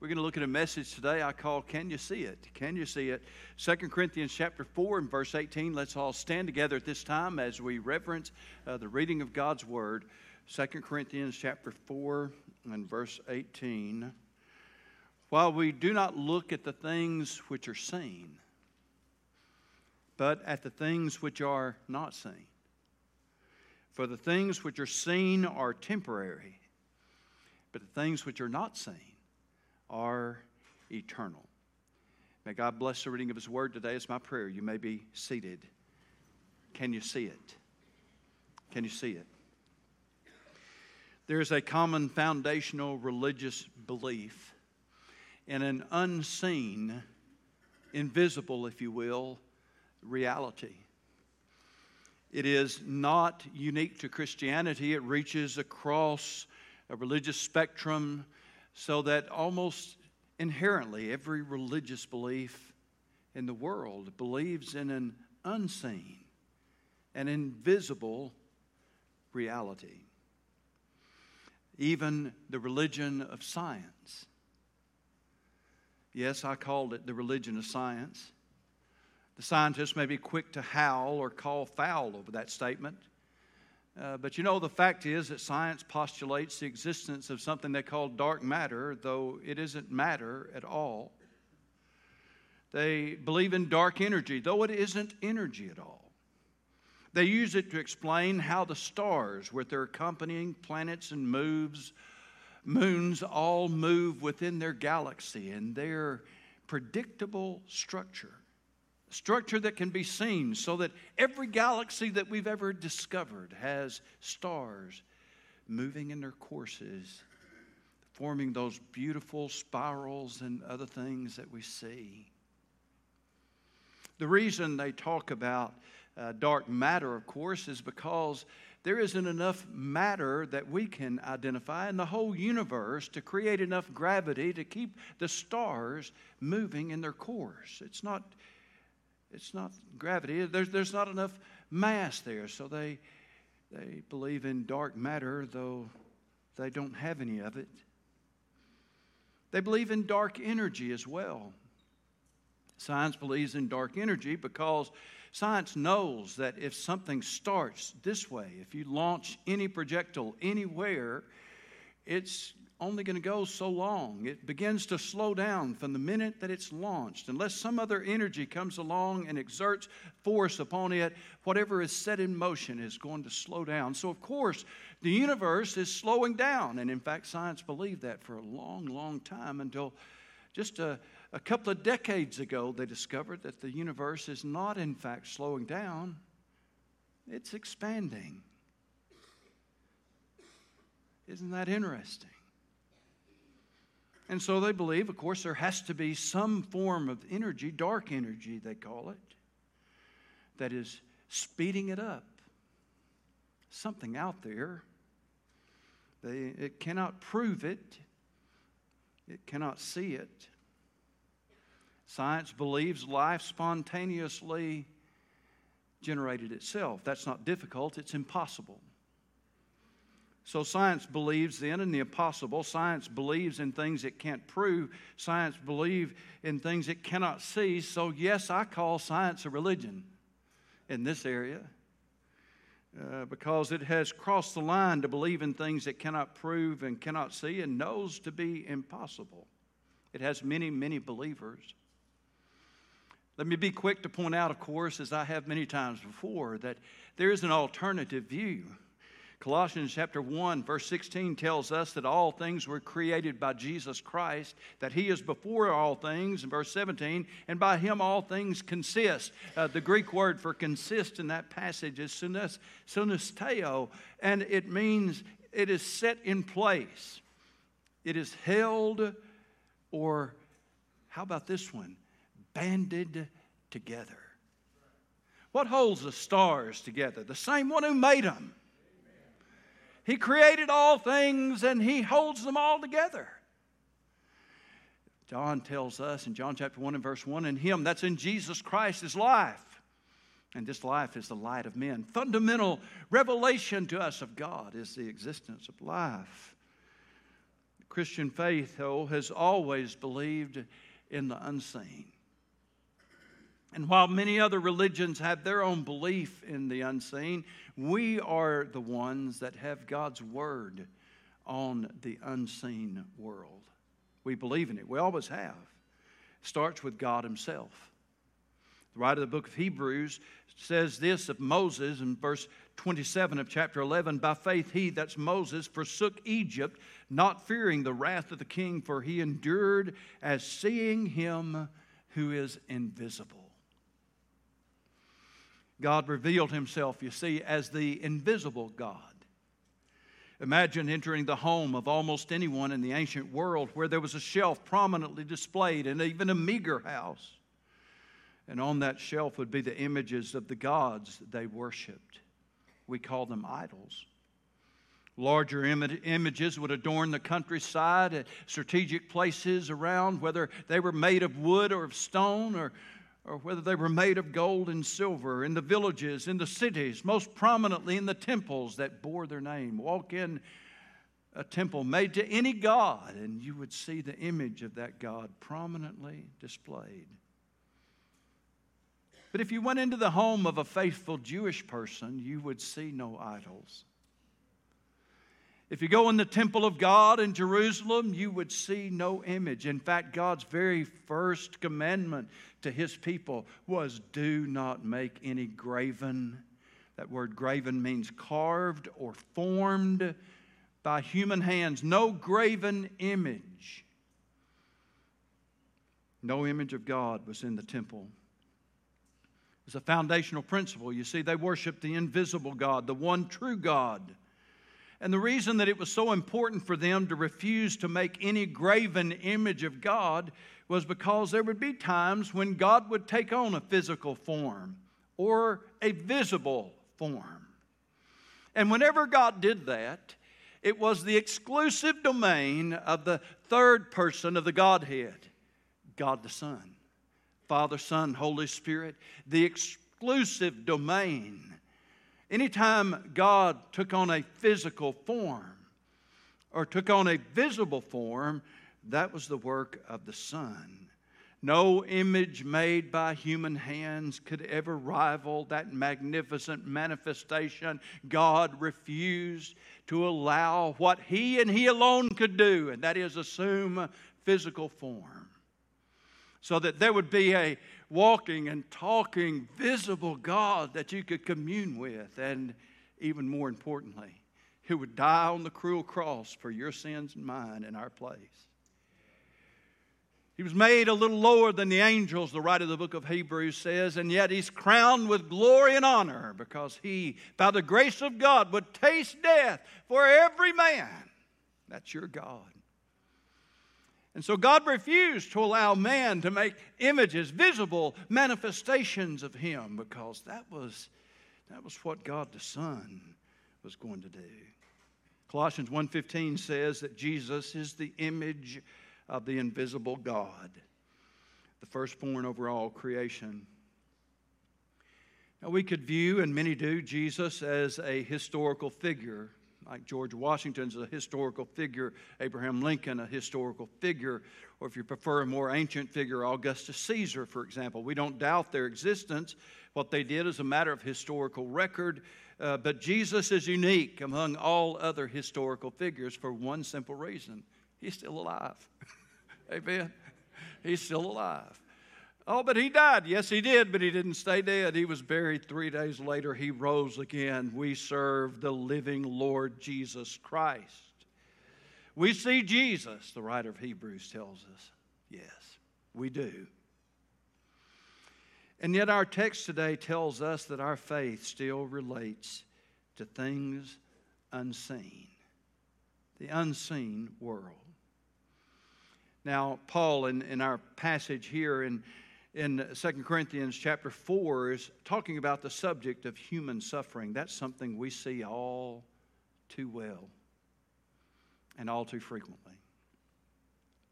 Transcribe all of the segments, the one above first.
We're going to look at a message today I call Can You See It? Can You See It? 2 Corinthians chapter 4 and verse 18. Let's all stand together at this time as we reverence uh, the reading of God's Word. 2 Corinthians chapter 4 and verse 18. While we do not look at the things which are seen, but at the things which are not seen. For the things which are seen are temporary, but the things which are not seen are eternal. May God bless the reading of His Word today. It's my prayer. You may be seated. Can you see it? Can you see it? There's a common foundational religious belief in an unseen, invisible, if you will, reality. It is not unique to Christianity, it reaches across a religious spectrum so that almost inherently every religious belief in the world believes in an unseen an invisible reality. Even the religion of science. Yes, I called it the religion of science. The scientists may be quick to howl or call foul over that statement. Uh, but you know, the fact is that science postulates the existence of something they call dark matter, though it isn't matter at all. They believe in dark energy, though it isn't energy at all. They use it to explain how the stars, with their accompanying planets and moves, moons, all move within their galaxy and their predictable structure structure that can be seen so that every galaxy that we've ever discovered has stars moving in their courses, forming those beautiful spirals and other things that we see. The reason they talk about uh, dark matter, of course, is because there isn't enough matter that we can identify in the whole universe to create enough gravity to keep the stars moving in their course. It's not it's not gravity. There's, there's not enough mass there. So they, they believe in dark matter, though they don't have any of it. They believe in dark energy as well. Science believes in dark energy because science knows that if something starts this way, if you launch any projectile anywhere, it's only going to go so long. It begins to slow down from the minute that it's launched. Unless some other energy comes along and exerts force upon it, whatever is set in motion is going to slow down. So, of course, the universe is slowing down. And in fact, science believed that for a long, long time until just a, a couple of decades ago, they discovered that the universe is not, in fact, slowing down, it's expanding. Isn't that interesting? And so they believe, of course, there has to be some form of energy, dark energy, they call it, that is speeding it up. Something out there. They, it cannot prove it, it cannot see it. Science believes life spontaneously generated itself. That's not difficult, it's impossible. So science believes then in the impossible. Science believes in things it can't prove. Science believes in things it cannot see. So yes, I call science a religion in this area uh, because it has crossed the line to believe in things it cannot prove and cannot see and knows to be impossible. It has many, many believers. Let me be quick to point out, of course, as I have many times before, that there is an alternative view Colossians chapter 1, verse 16 tells us that all things were created by Jesus Christ, that He is before all things, in verse 17, and by Him all things consist. Uh, the Greek word for consist in that passage is sunesteo, and it means it is set in place, it is held, or how about this one? Banded together. What holds the stars together? The same one who made them. He created all things and He holds them all together. John tells us in John chapter 1 and verse 1 in Him, that's in Jesus Christ, is life. And this life is the light of men. Fundamental revelation to us of God is the existence of life. Christian faith, though, has always believed in the unseen. And while many other religions have their own belief in the unseen, we are the ones that have God's word on the unseen world. We believe in it. We always have. It starts with God Himself. The writer of the book of Hebrews says this of Moses in verse 27 of chapter 11 By faith, he, that's Moses, forsook Egypt, not fearing the wrath of the king, for he endured as seeing him who is invisible. God revealed himself, you see, as the invisible God. Imagine entering the home of almost anyone in the ancient world where there was a shelf prominently displayed and even a meager house. And on that shelf would be the images of the gods they worshiped. We call them idols. Larger Im- images would adorn the countryside at strategic places around, whether they were made of wood or of stone or or whether they were made of gold and silver, in the villages, in the cities, most prominently in the temples that bore their name. Walk in a temple made to any god, and you would see the image of that god prominently displayed. But if you went into the home of a faithful Jewish person, you would see no idols. If you go in the temple of God in Jerusalem, you would see no image. In fact, God's very first commandment to his people was do not make any graven. That word graven means carved or formed by human hands. No graven image. No image of God was in the temple. It's a foundational principle. You see, they worshiped the invisible God, the one true God. And the reason that it was so important for them to refuse to make any graven image of God was because there would be times when God would take on a physical form or a visible form. And whenever God did that, it was the exclusive domain of the third person of the Godhead, God the Son. Father, Son, Holy Spirit, the exclusive domain Anytime God took on a physical form or took on a visible form, that was the work of the Son. No image made by human hands could ever rival that magnificent manifestation. God refused to allow what He and He alone could do, and that is assume physical form. So that there would be a walking and talking, visible God that you could commune with. And even more importantly, who would die on the cruel cross for your sins and mine in our place. He was made a little lower than the angels, the writer of the book of Hebrews says, and yet he's crowned with glory and honor because he, by the grace of God, would taste death for every man. That's your God. And so God refused to allow man to make images, visible manifestations of him, because that was, that was what God the Son was going to do. Colossians 1:15 says that Jesus is the image of the invisible God, the firstborn over all creation. Now we could view, and many do, Jesus as a historical figure like George Washington's a historical figure, Abraham Lincoln, a historical figure, or if you prefer a more ancient figure, Augustus Caesar, for example. We don't doubt their existence. What they did is a matter of historical record, uh, but Jesus is unique among all other historical figures for one simple reason he's still alive. Amen? He's still alive. Oh, but he died. Yes, he did, but he didn't stay dead. He was buried three days later. He rose again. We serve the living Lord Jesus Christ. We see Jesus, the writer of Hebrews tells us. Yes, we do. And yet, our text today tells us that our faith still relates to things unseen, the unseen world. Now, Paul, in, in our passage here in in 2 Corinthians chapter 4 is talking about the subject of human suffering. That's something we see all too well and all too frequently.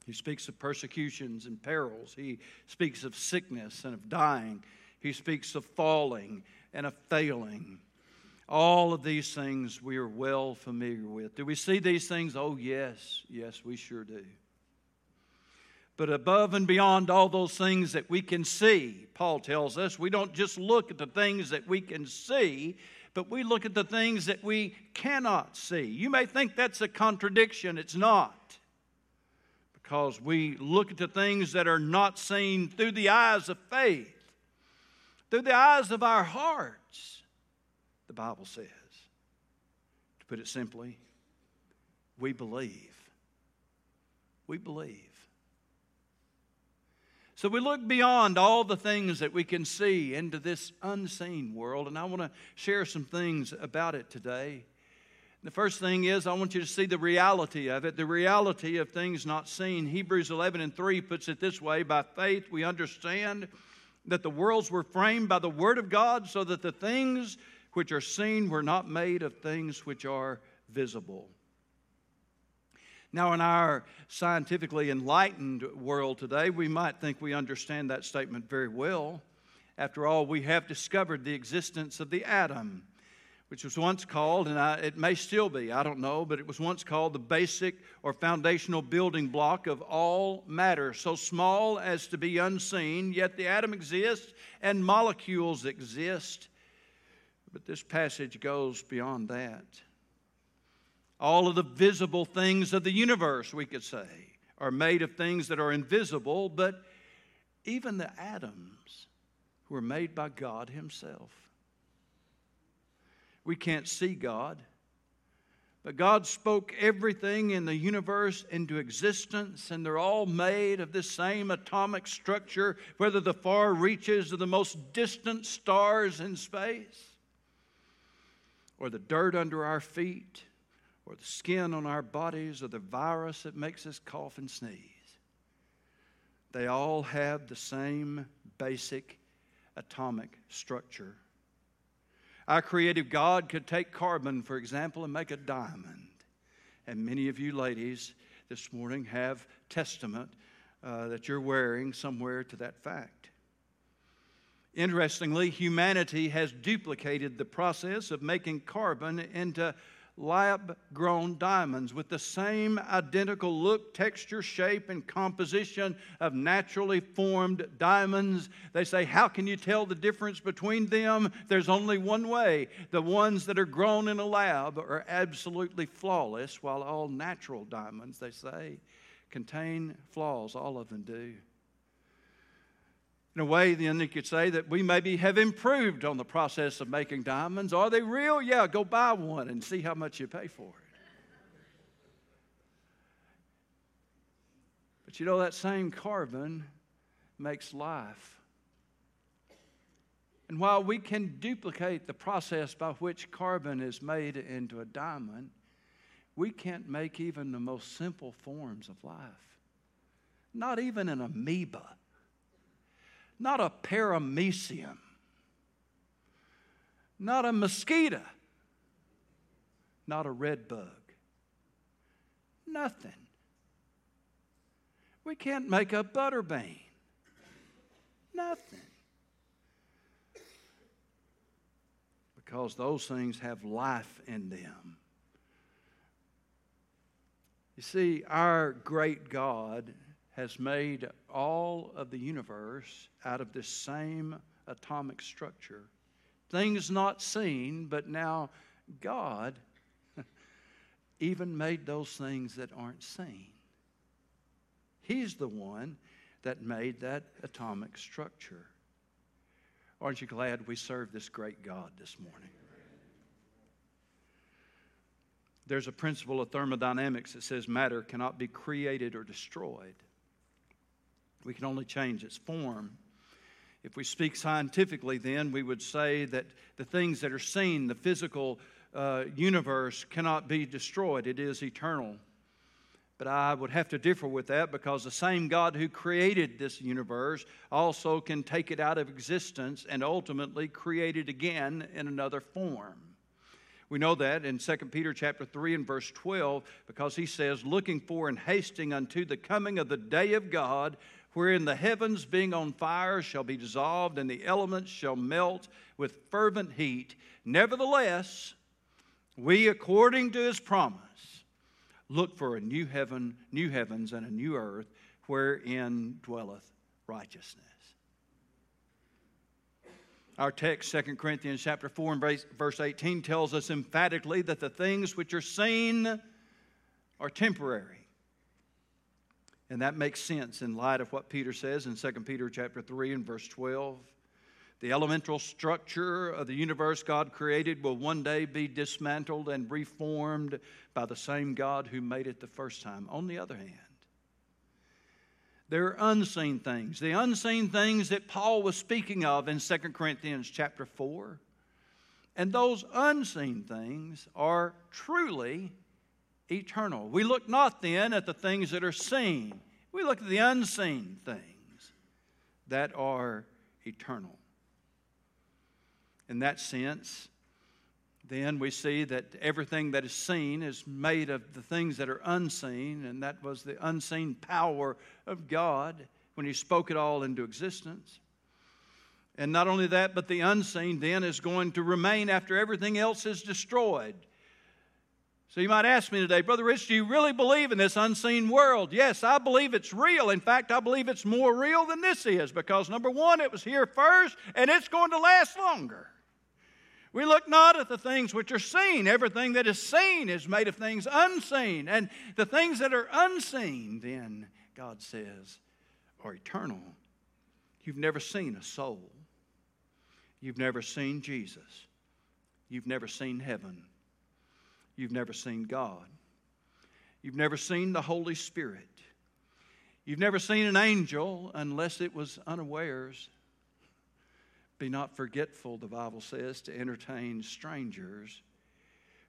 He speaks of persecutions and perils. He speaks of sickness and of dying. He speaks of falling and of failing. All of these things we are well familiar with. Do we see these things? Oh, yes. Yes, we sure do. But above and beyond all those things that we can see, Paul tells us, we don't just look at the things that we can see, but we look at the things that we cannot see. You may think that's a contradiction, it's not. Because we look at the things that are not seen through the eyes of faith, through the eyes of our hearts, the Bible says. To put it simply, we believe. We believe. So we look beyond all the things that we can see into this unseen world, and I want to share some things about it today. The first thing is, I want you to see the reality of it, the reality of things not seen. Hebrews 11 and 3 puts it this way By faith, we understand that the worlds were framed by the Word of God, so that the things which are seen were not made of things which are visible. Now, in our scientifically enlightened world today, we might think we understand that statement very well. After all, we have discovered the existence of the atom, which was once called, and I, it may still be, I don't know, but it was once called the basic or foundational building block of all matter, so small as to be unseen, yet the atom exists and molecules exist. But this passage goes beyond that. All of the visible things of the universe, we could say, are made of things that are invisible, but even the atoms were made by God Himself. We can't see God, but God spoke everything in the universe into existence, and they're all made of this same atomic structure, whether the far reaches of the most distant stars in space, or the dirt under our feet or the skin on our bodies or the virus that makes us cough and sneeze. They all have the same basic atomic structure. Our creative God could take carbon, for example, and make a diamond. And many of you ladies this morning have testament uh, that you're wearing somewhere to that fact. Interestingly, humanity has duplicated the process of making carbon into lab grown diamonds with the same identical look, texture, shape, and composition of naturally formed diamonds. They say, How can you tell the difference between them? There's only one way. The ones that are grown in a lab are absolutely flawless, while all natural diamonds, they say, contain flaws. All of them do. In a way, then you could say that we maybe have improved on the process of making diamonds. Are they real? Yeah, go buy one and see how much you pay for it. But you know, that same carbon makes life. And while we can duplicate the process by which carbon is made into a diamond, we can't make even the most simple forms of life. Not even an amoeba not a paramecium, not a mosquito, not a red bug. Nothing. We can't make a butterbean. Nothing. Because those things have life in them. You see, our great God has made all of the universe out of this same atomic structure. Things not seen, but now God even made those things that aren't seen. He's the one that made that atomic structure. Aren't you glad we serve this great God this morning? There's a principle of thermodynamics that says matter cannot be created or destroyed. We can only change its form. If we speak scientifically, then we would say that the things that are seen, the physical uh, universe, cannot be destroyed, it is eternal. But I would have to differ with that because the same God who created this universe also can take it out of existence and ultimately create it again in another form. We know that in 2 Peter chapter 3 and verse 12 because he says, looking for and hasting unto the coming of the day of God wherein the heavens being on fire shall be dissolved, and the elements shall melt with fervent heat. Nevertheless, we, according to his promise, look for a new heaven, new heavens, and a new earth wherein dwelleth righteousness. Our text, 2 Corinthians chapter 4 and verse 18, tells us emphatically that the things which are seen are temporary. And that makes sense in light of what Peter says in 2 Peter chapter 3 and verse 12. The elemental structure of the universe God created will one day be dismantled and reformed by the same God who made it the first time. On the other hand, there are unseen things. The unseen things that Paul was speaking of in 2 Corinthians chapter 4. And those unseen things are truly eternal. We look not then at the things that are seen, we look at the unseen things that are eternal. In that sense, then we see that everything that is seen is made of the things that are unseen, and that was the unseen power of God when He spoke it all into existence. And not only that, but the unseen then is going to remain after everything else is destroyed. So you might ask me today, Brother Rich, do you really believe in this unseen world? Yes, I believe it's real. In fact, I believe it's more real than this is because number one, it was here first and it's going to last longer. We look not at the things which are seen. Everything that is seen is made of things unseen. And the things that are unseen, then, God says, are eternal. You've never seen a soul. You've never seen Jesus. You've never seen heaven. You've never seen God. You've never seen the Holy Spirit. You've never seen an angel unless it was unawares be not forgetful, the Bible says, to entertain strangers,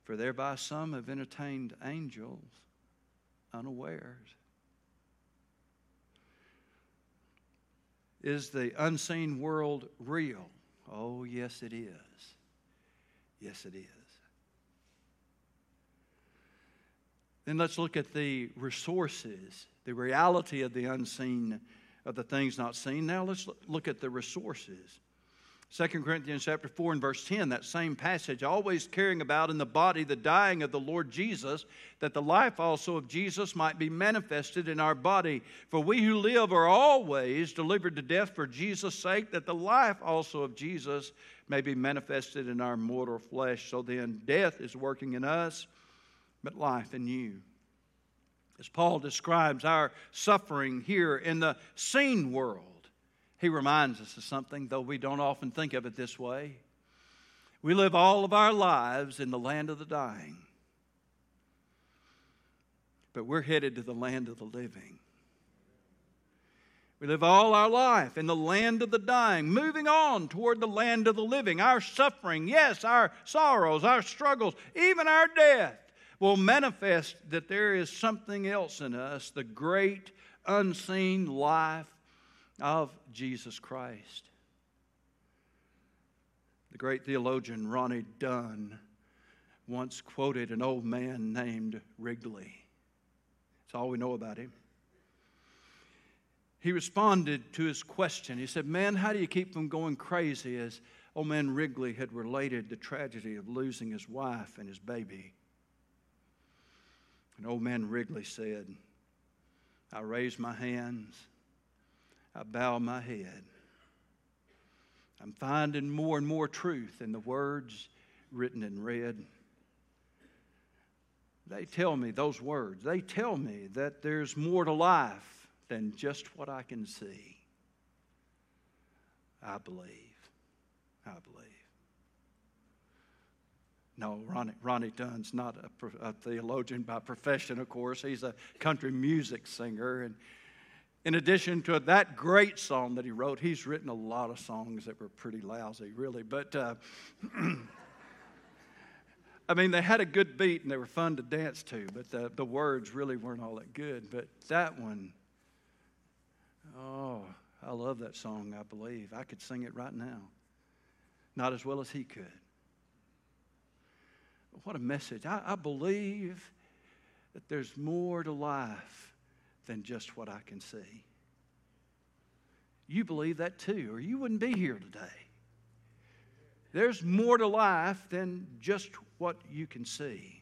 for thereby some have entertained angels unawares. Is the unseen world real? Oh, yes, it is. Yes, it is. Then let's look at the resources, the reality of the unseen, of the things not seen. Now let's look at the resources. 2 Corinthians chapter 4 and verse 10, that same passage, always carrying about in the body the dying of the Lord Jesus, that the life also of Jesus might be manifested in our body. For we who live are always delivered to death for Jesus' sake, that the life also of Jesus may be manifested in our mortal flesh. So then, death is working in us, but life in you. As Paul describes our suffering here in the seen world, he reminds us of something, though we don't often think of it this way. We live all of our lives in the land of the dying, but we're headed to the land of the living. We live all our life in the land of the dying, moving on toward the land of the living. Our suffering, yes, our sorrows, our struggles, even our death will manifest that there is something else in us, the great unseen life of Jesus Christ. The great theologian Ronnie Dunn once quoted an old man named Wrigley. That's all we know about him. He responded to his question. He said, Man, how do you keep from going crazy? As old man Wrigley had related the tragedy of losing his wife and his baby. And old man Wrigley said, I raise my hands I bow my head. I'm finding more and more truth in the words written and read. They tell me those words, they tell me that there's more to life than just what I can see. I believe. I believe. No, Ronnie, Ronnie Dunn's not a, a theologian by profession, of course. He's a country music singer, and in addition to that great song that he wrote, he's written a lot of songs that were pretty lousy, really. But uh, I mean, they had a good beat and they were fun to dance to, but the, the words really weren't all that good. But that one, oh, I love that song, I believe. I could sing it right now. Not as well as he could. What a message. I, I believe that there's more to life than just what I can see. you believe that too, or you wouldn't be here today. There's more to life than just what you can see.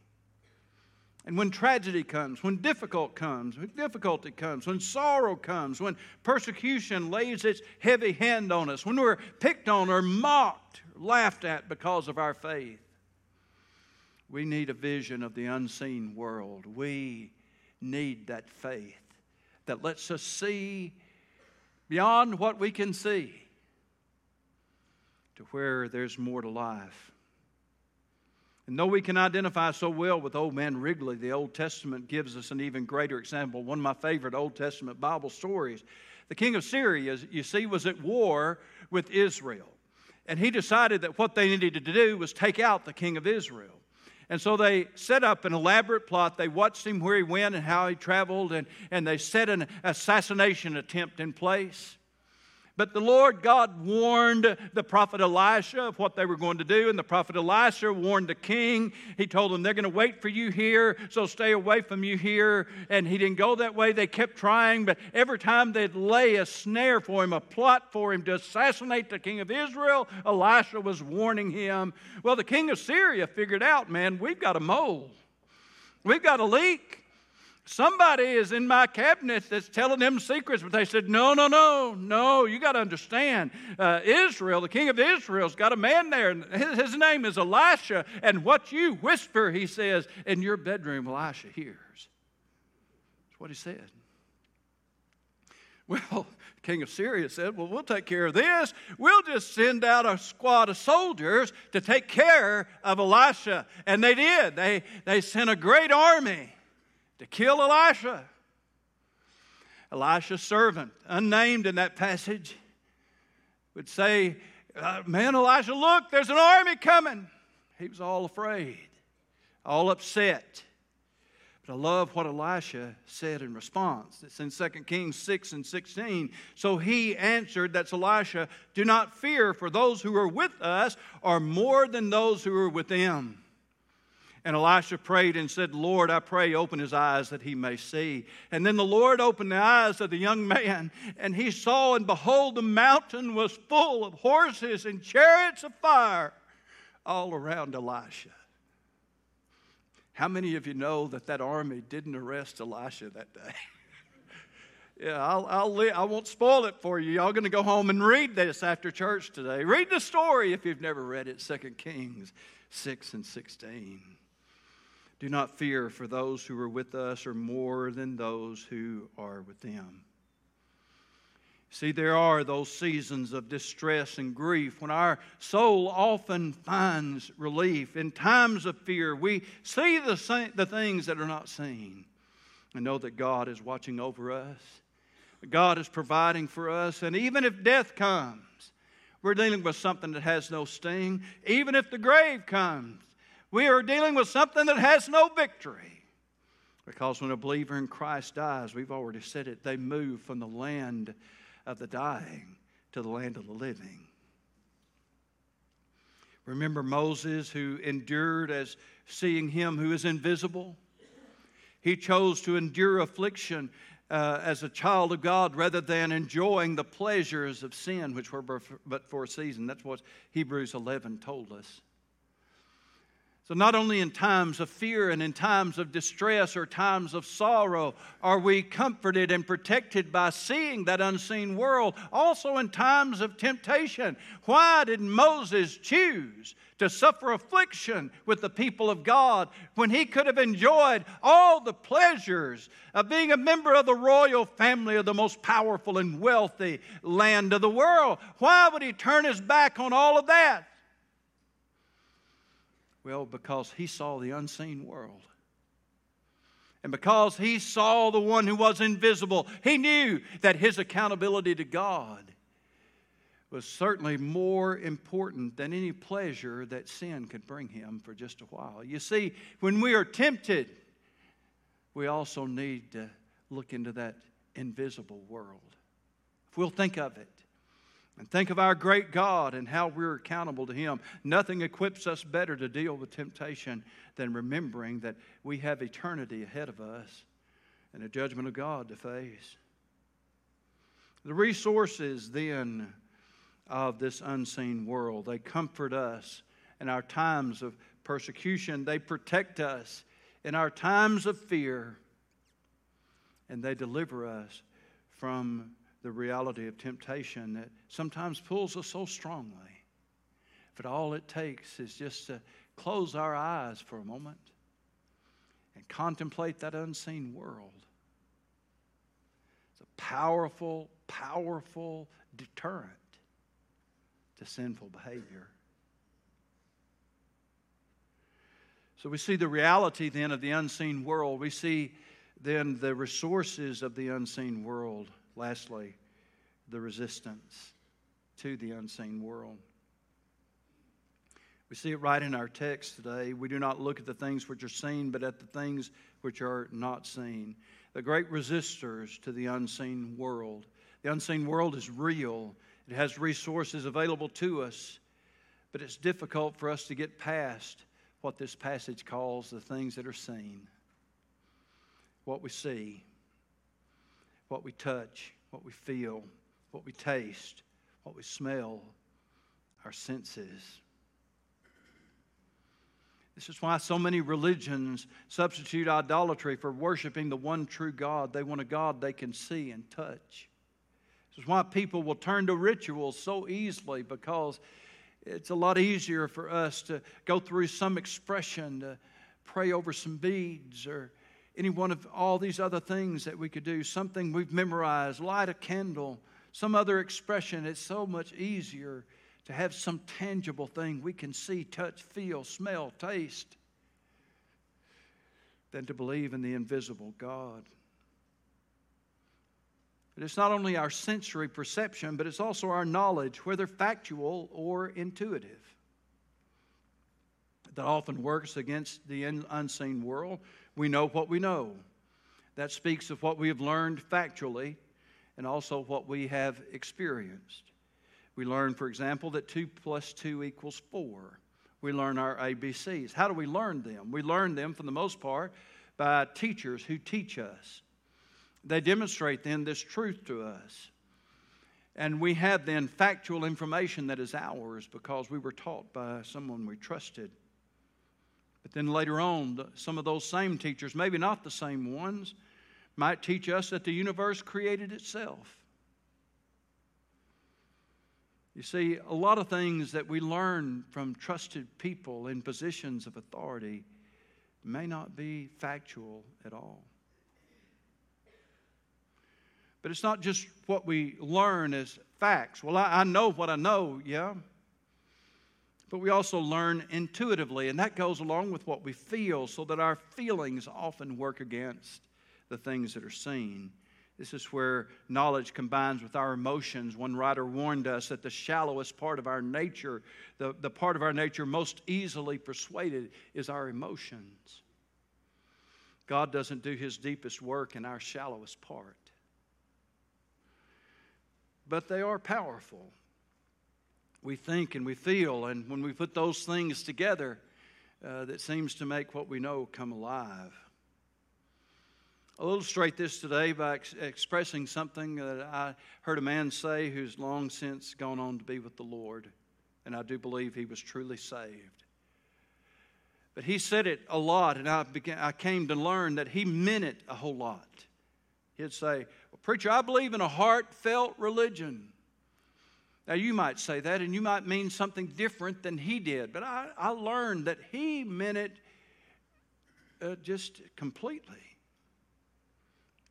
And when tragedy comes, when difficult comes, when difficulty comes, when sorrow comes, when persecution lays its heavy hand on us, when we're picked on or mocked, laughed at because of our faith, we need a vision of the unseen world. We need that faith that lets us see beyond what we can see to where there's more to life. And though we can identify so well with old man Wrigley, the Old Testament gives us an even greater example. One of my favorite Old Testament Bible stories. The king of Syria, you see, was at war with Israel. And he decided that what they needed to do was take out the king of Israel. And so they set up an elaborate plot. They watched him where he went and how he traveled, and, and they set an assassination attempt in place. But the Lord God warned the prophet Elisha of what they were going to do, and the prophet Elisha warned the king. He told them, They're going to wait for you here, so stay away from you here. And he didn't go that way. They kept trying, but every time they'd lay a snare for him, a plot for him to assassinate the king of Israel, Elisha was warning him. Well, the king of Syria figured out, man, we've got a mole, we've got a leak. Somebody is in my cabinet that's telling them secrets, but they said, No, no, no, no, you got to understand. Uh, Israel, the king of Israel's got a man there, and his, his name is Elisha. And what you whisper, he says, in your bedroom, Elisha hears. That's what he said. Well, king of Syria said, Well, we'll take care of this. We'll just send out a squad of soldiers to take care of Elisha. And they did. They, they sent a great army to kill Elisha. Elisha's servant, unnamed in that passage, would say, uh, Man, Elisha, look, there's an army coming. He was all afraid, all upset. But I love what Elisha said in response. It's in 2 Kings 6 and 16. So he answered, That's Elisha, do not fear, for those who are with us are more than those who are with them. And Elisha prayed and said, Lord, I pray, open his eyes that he may see. And then the Lord opened the eyes of the young man, and he saw, and behold, the mountain was full of horses and chariots of fire all around Elisha. How many of you know that that army didn't arrest Elisha that day? yeah, I'll, I'll, I won't spoil it for you. Y'all going to go home and read this after church today. Read the story if you've never read it, 2 Kings 6 and 16. Do not fear, for those who are with us are more than those who are with them. See, there are those seasons of distress and grief when our soul often finds relief. In times of fear, we see the, the things that are not seen and know that God is watching over us. God is providing for us. And even if death comes, we're dealing with something that has no sting. Even if the grave comes, we are dealing with something that has no victory. Because when a believer in Christ dies, we've already said it, they move from the land of the dying to the land of the living. Remember Moses, who endured as seeing him who is invisible? He chose to endure affliction uh, as a child of God rather than enjoying the pleasures of sin, which were but for a season. That's what Hebrews 11 told us. So, not only in times of fear and in times of distress or times of sorrow are we comforted and protected by seeing that unseen world, also in times of temptation. Why did Moses choose to suffer affliction with the people of God when he could have enjoyed all the pleasures of being a member of the royal family of the most powerful and wealthy land of the world? Why would he turn his back on all of that? Well, because he saw the unseen world. And because he saw the one who was invisible, he knew that his accountability to God was certainly more important than any pleasure that sin could bring him for just a while. You see, when we are tempted, we also need to look into that invisible world. If we'll think of it, and think of our great God and how we're accountable to Him. Nothing equips us better to deal with temptation than remembering that we have eternity ahead of us and a judgment of God to face. The resources then of this unseen world, they comfort us in our times of persecution, they protect us in our times of fear, and they deliver us from the reality of temptation that sometimes pulls us so strongly. But all it takes is just to close our eyes for a moment and contemplate that unseen world. It's a powerful, powerful deterrent to sinful behavior. So we see the reality then of the unseen world. We see then the resources of the unseen world. Lastly, the resistance to the unseen world. We see it right in our text today. We do not look at the things which are seen, but at the things which are not seen. The great resistors to the unseen world. The unseen world is real, it has resources available to us, but it's difficult for us to get past what this passage calls the things that are seen. What we see, what we touch, what we feel, what we taste, what we smell, our senses. This is why so many religions substitute idolatry for worshiping the one true God. They want a God they can see and touch. This is why people will turn to rituals so easily because it's a lot easier for us to go through some expression, to pray over some beads, or any one of all these other things that we could do, something we've memorized, light a candle, some other expression. It's so much easier to have some tangible thing we can see, touch, feel, smell, taste, than to believe in the invisible God. But it's not only our sensory perception, but it's also our knowledge, whether factual or intuitive, that often works against the unseen world. We know what we know. That speaks of what we have learned factually and also what we have experienced. We learn, for example, that 2 plus 2 equals 4. We learn our ABCs. How do we learn them? We learn them, for the most part, by teachers who teach us. They demonstrate then this truth to us. And we have then factual information that is ours because we were taught by someone we trusted. But then later on, some of those same teachers, maybe not the same ones, might teach us that the universe created itself. You see, a lot of things that we learn from trusted people in positions of authority may not be factual at all. But it's not just what we learn as facts. Well, I, I know what I know, yeah. But we also learn intuitively, and that goes along with what we feel, so that our feelings often work against the things that are seen. This is where knowledge combines with our emotions. One writer warned us that the shallowest part of our nature, the, the part of our nature most easily persuaded, is our emotions. God doesn't do his deepest work in our shallowest part. But they are powerful. We think and we feel, and when we put those things together, uh, that seems to make what we know come alive. I'll illustrate this today by ex- expressing something that I heard a man say who's long since gone on to be with the Lord, and I do believe he was truly saved. But he said it a lot, and I, began, I came to learn that he meant it a whole lot. He'd say, well, Preacher, I believe in a heartfelt religion. Now, you might say that, and you might mean something different than he did, but I, I learned that he meant it uh, just completely.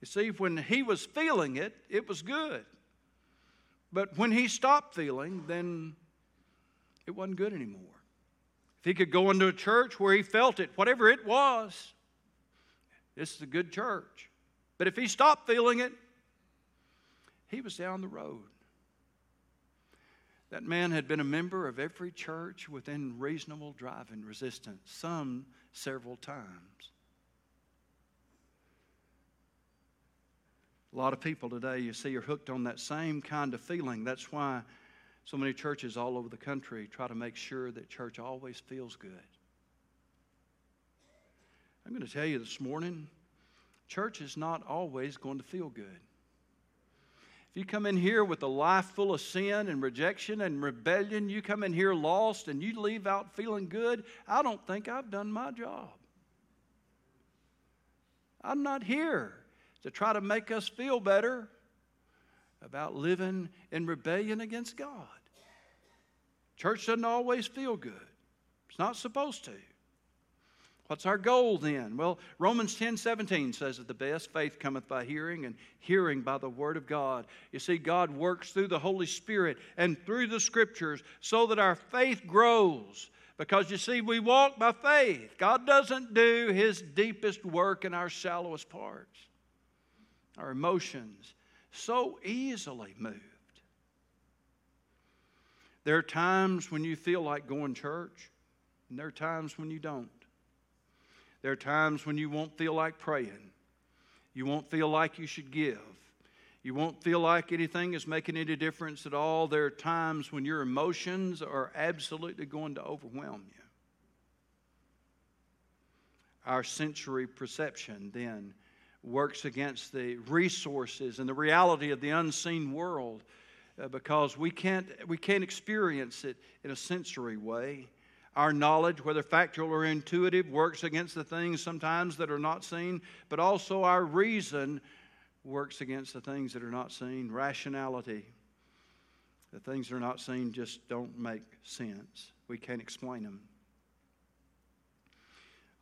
You see, when he was feeling it, it was good. But when he stopped feeling, then it wasn't good anymore. If he could go into a church where he felt it, whatever it was, this is a good church. But if he stopped feeling it, he was down the road. That man had been a member of every church within reasonable driving resistance, some several times. A lot of people today, you see, are hooked on that same kind of feeling. That's why so many churches all over the country try to make sure that church always feels good. I'm going to tell you this morning church is not always going to feel good. If you come in here with a life full of sin and rejection and rebellion, you come in here lost and you leave out feeling good, I don't think I've done my job. I'm not here to try to make us feel better about living in rebellion against God. Church doesn't always feel good, it's not supposed to. What's our goal then? Well, Romans 10 17 says that the best faith cometh by hearing, and hearing by the Word of God. You see, God works through the Holy Spirit and through the Scriptures so that our faith grows. Because you see, we walk by faith. God doesn't do His deepest work in our shallowest parts. Our emotions so easily moved. There are times when you feel like going church, and there are times when you don't. There are times when you won't feel like praying. You won't feel like you should give. You won't feel like anything is making any difference at all. There are times when your emotions are absolutely going to overwhelm you. Our sensory perception then works against the resources and the reality of the unseen world uh, because we can't, we can't experience it in a sensory way. Our knowledge, whether factual or intuitive, works against the things sometimes that are not seen, but also our reason works against the things that are not seen. Rationality, the things that are not seen just don't make sense. We can't explain them.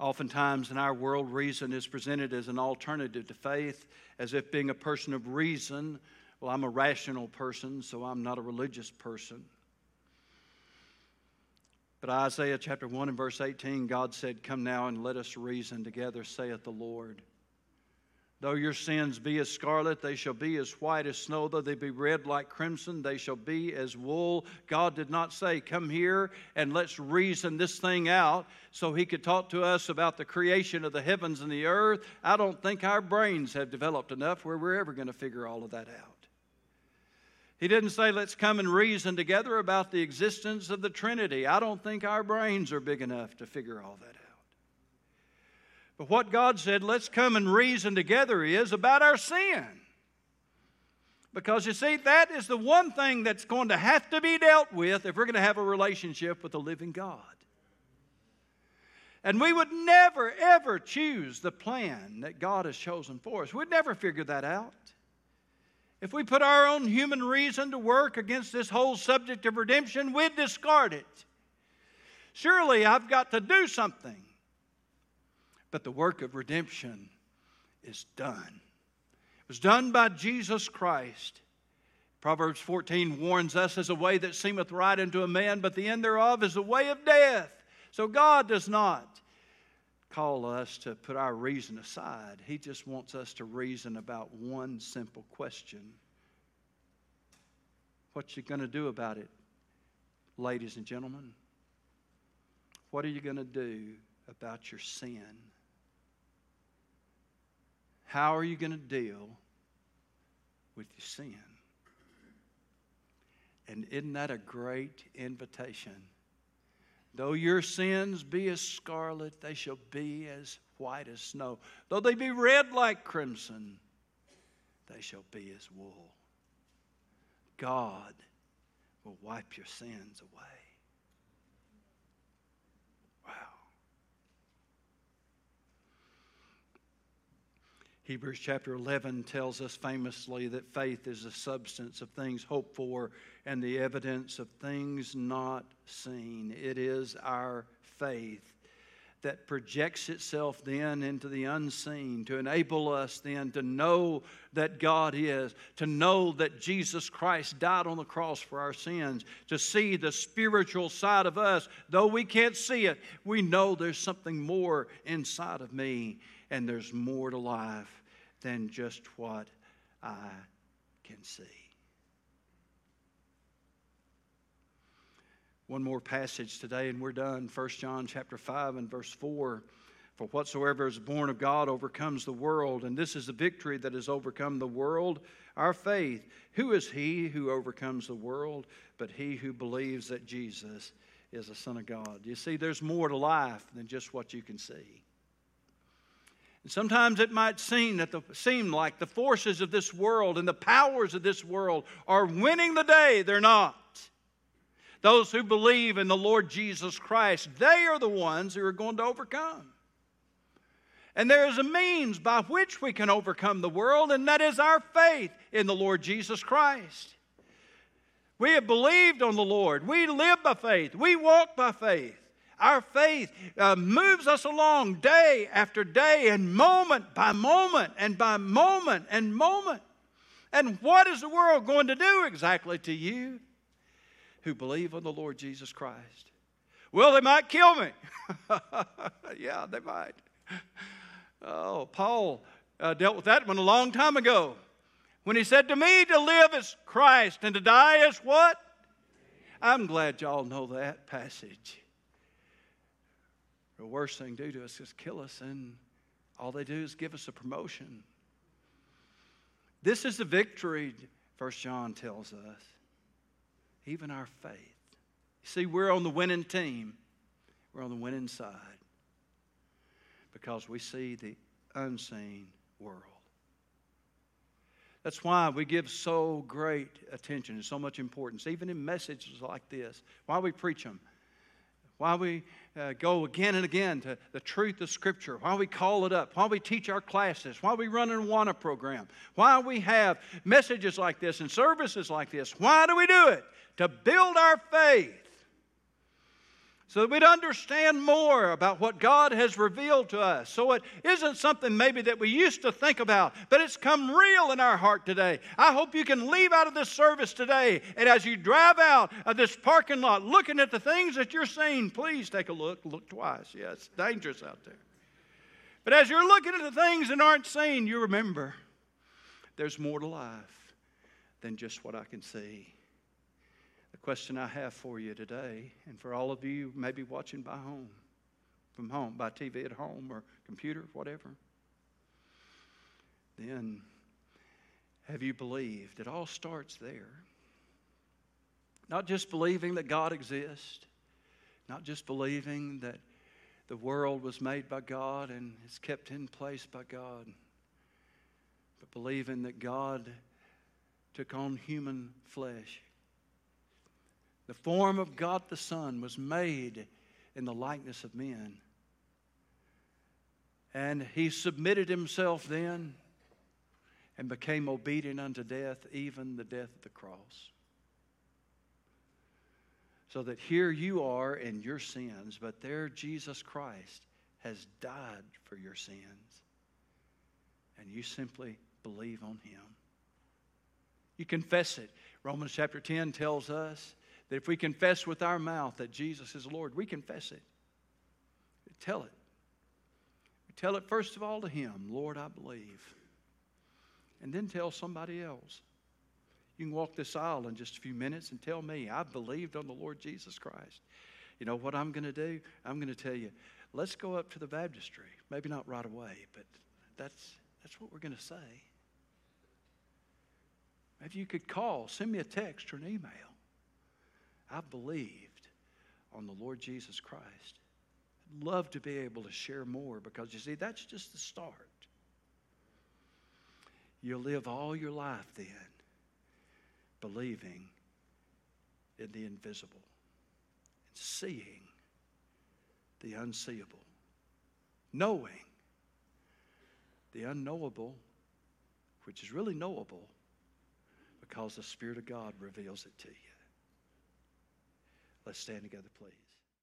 Oftentimes in our world, reason is presented as an alternative to faith, as if being a person of reason, well, I'm a rational person, so I'm not a religious person. But Isaiah chapter 1 and verse 18, God said, Come now and let us reason together, saith the Lord. Though your sins be as scarlet, they shall be as white as snow. Though they be red like crimson, they shall be as wool. God did not say, Come here and let's reason this thing out so He could talk to us about the creation of the heavens and the earth. I don't think our brains have developed enough where we're ever going to figure all of that out. He didn't say, let's come and reason together about the existence of the Trinity. I don't think our brains are big enough to figure all that out. But what God said, let's come and reason together, is about our sin. Because you see, that is the one thing that's going to have to be dealt with if we're going to have a relationship with the living God. And we would never, ever choose the plan that God has chosen for us. We'd never figure that out. If we put our own human reason to work against this whole subject of redemption, we'd discard it. Surely I've got to do something. But the work of redemption is done. It was done by Jesus Christ. Proverbs 14 warns us as a way that seemeth right unto a man, but the end thereof is the way of death. So God does not call us to put our reason aside. He just wants us to reason about one simple question What you going to do about it, ladies and gentlemen? What are you going to do about your sin? How are you going to deal with your sin? And isn't that a great invitation? Though your sins be as scarlet, they shall be as white as snow. Though they be red like crimson, they shall be as wool. God will wipe your sins away. Wow. Hebrews chapter 11 tells us famously that faith is the substance of things hoped for and the evidence of things not seen. It is our faith that projects itself then into the unseen to enable us then to know that God is, to know that Jesus Christ died on the cross for our sins, to see the spiritual side of us. Though we can't see it, we know there's something more inside of me, and there's more to life than just what I can see. One more passage today, and we're done. 1 John chapter 5 and verse 4. For whatsoever is born of God overcomes the world, and this is the victory that has overcome the world, our faith. Who is he who overcomes the world but he who believes that Jesus is the Son of God? You see, there's more to life than just what you can see. And sometimes it might seem, that the, seem like the forces of this world and the powers of this world are winning the day. They're not. Those who believe in the Lord Jesus Christ, they are the ones who are going to overcome. And there is a means by which we can overcome the world, and that is our faith in the Lord Jesus Christ. We have believed on the Lord. We live by faith. We walk by faith. Our faith uh, moves us along day after day and moment by moment and by moment and moment. And what is the world going to do exactly to you who believe on the Lord Jesus Christ? Well, they might kill me. yeah, they might. Oh, Paul uh, dealt with that one a long time ago when he said, To me, to live is Christ and to die is what? I'm glad y'all know that passage. The worst thing to do to us is kill us, and all they do is give us a promotion. This is the victory, First John tells us. Even our faith. See, we're on the winning team. We're on the winning side because we see the unseen world. That's why we give so great attention and so much importance, even in messages like this. Why we preach them. Why we uh, go again and again to the truth of Scripture, why we call it up, why we teach our classes, why we run an Awana program, why we have messages like this and services like this. Why do we do it? To build our faith so that we'd understand more about what God has revealed to us. So it isn't something maybe that we used to think about, but it's come real in our heart today. I hope you can leave out of this service today, and as you drive out of this parking lot looking at the things that you're seeing, please take a look, look twice. Yeah, it's dangerous out there. But as you're looking at the things that aren't seen, you remember there's more to life than just what I can see. Question I have for you today, and for all of you maybe watching by home, from home, by TV at home or computer, whatever, then have you believed? It all starts there. Not just believing that God exists, not just believing that the world was made by God and is kept in place by God, but believing that God took on human flesh the form of God the Son was made in the likeness of men. And he submitted himself then and became obedient unto death, even the death of the cross. So that here you are in your sins, but there Jesus Christ has died for your sins. And you simply believe on him. You confess it. Romans chapter 10 tells us that if we confess with our mouth that Jesus is Lord, we confess it. Tell it. We tell it first of all to Him, Lord, I believe. And then tell somebody else. You can walk this aisle in just a few minutes and tell me, I've believed on the Lord Jesus Christ. You know what I'm going to do? I'm going to tell you, let's go up to the baptistry. Maybe not right away, but that's, that's what we're going to say. Maybe you could call, send me a text or an email. I've believed on the Lord Jesus Christ. I'd love to be able to share more because you see, that's just the start. You'll live all your life then believing in the invisible and seeing the unseeable, knowing the unknowable, which is really knowable because the Spirit of God reveals it to you. Let's stand together, please.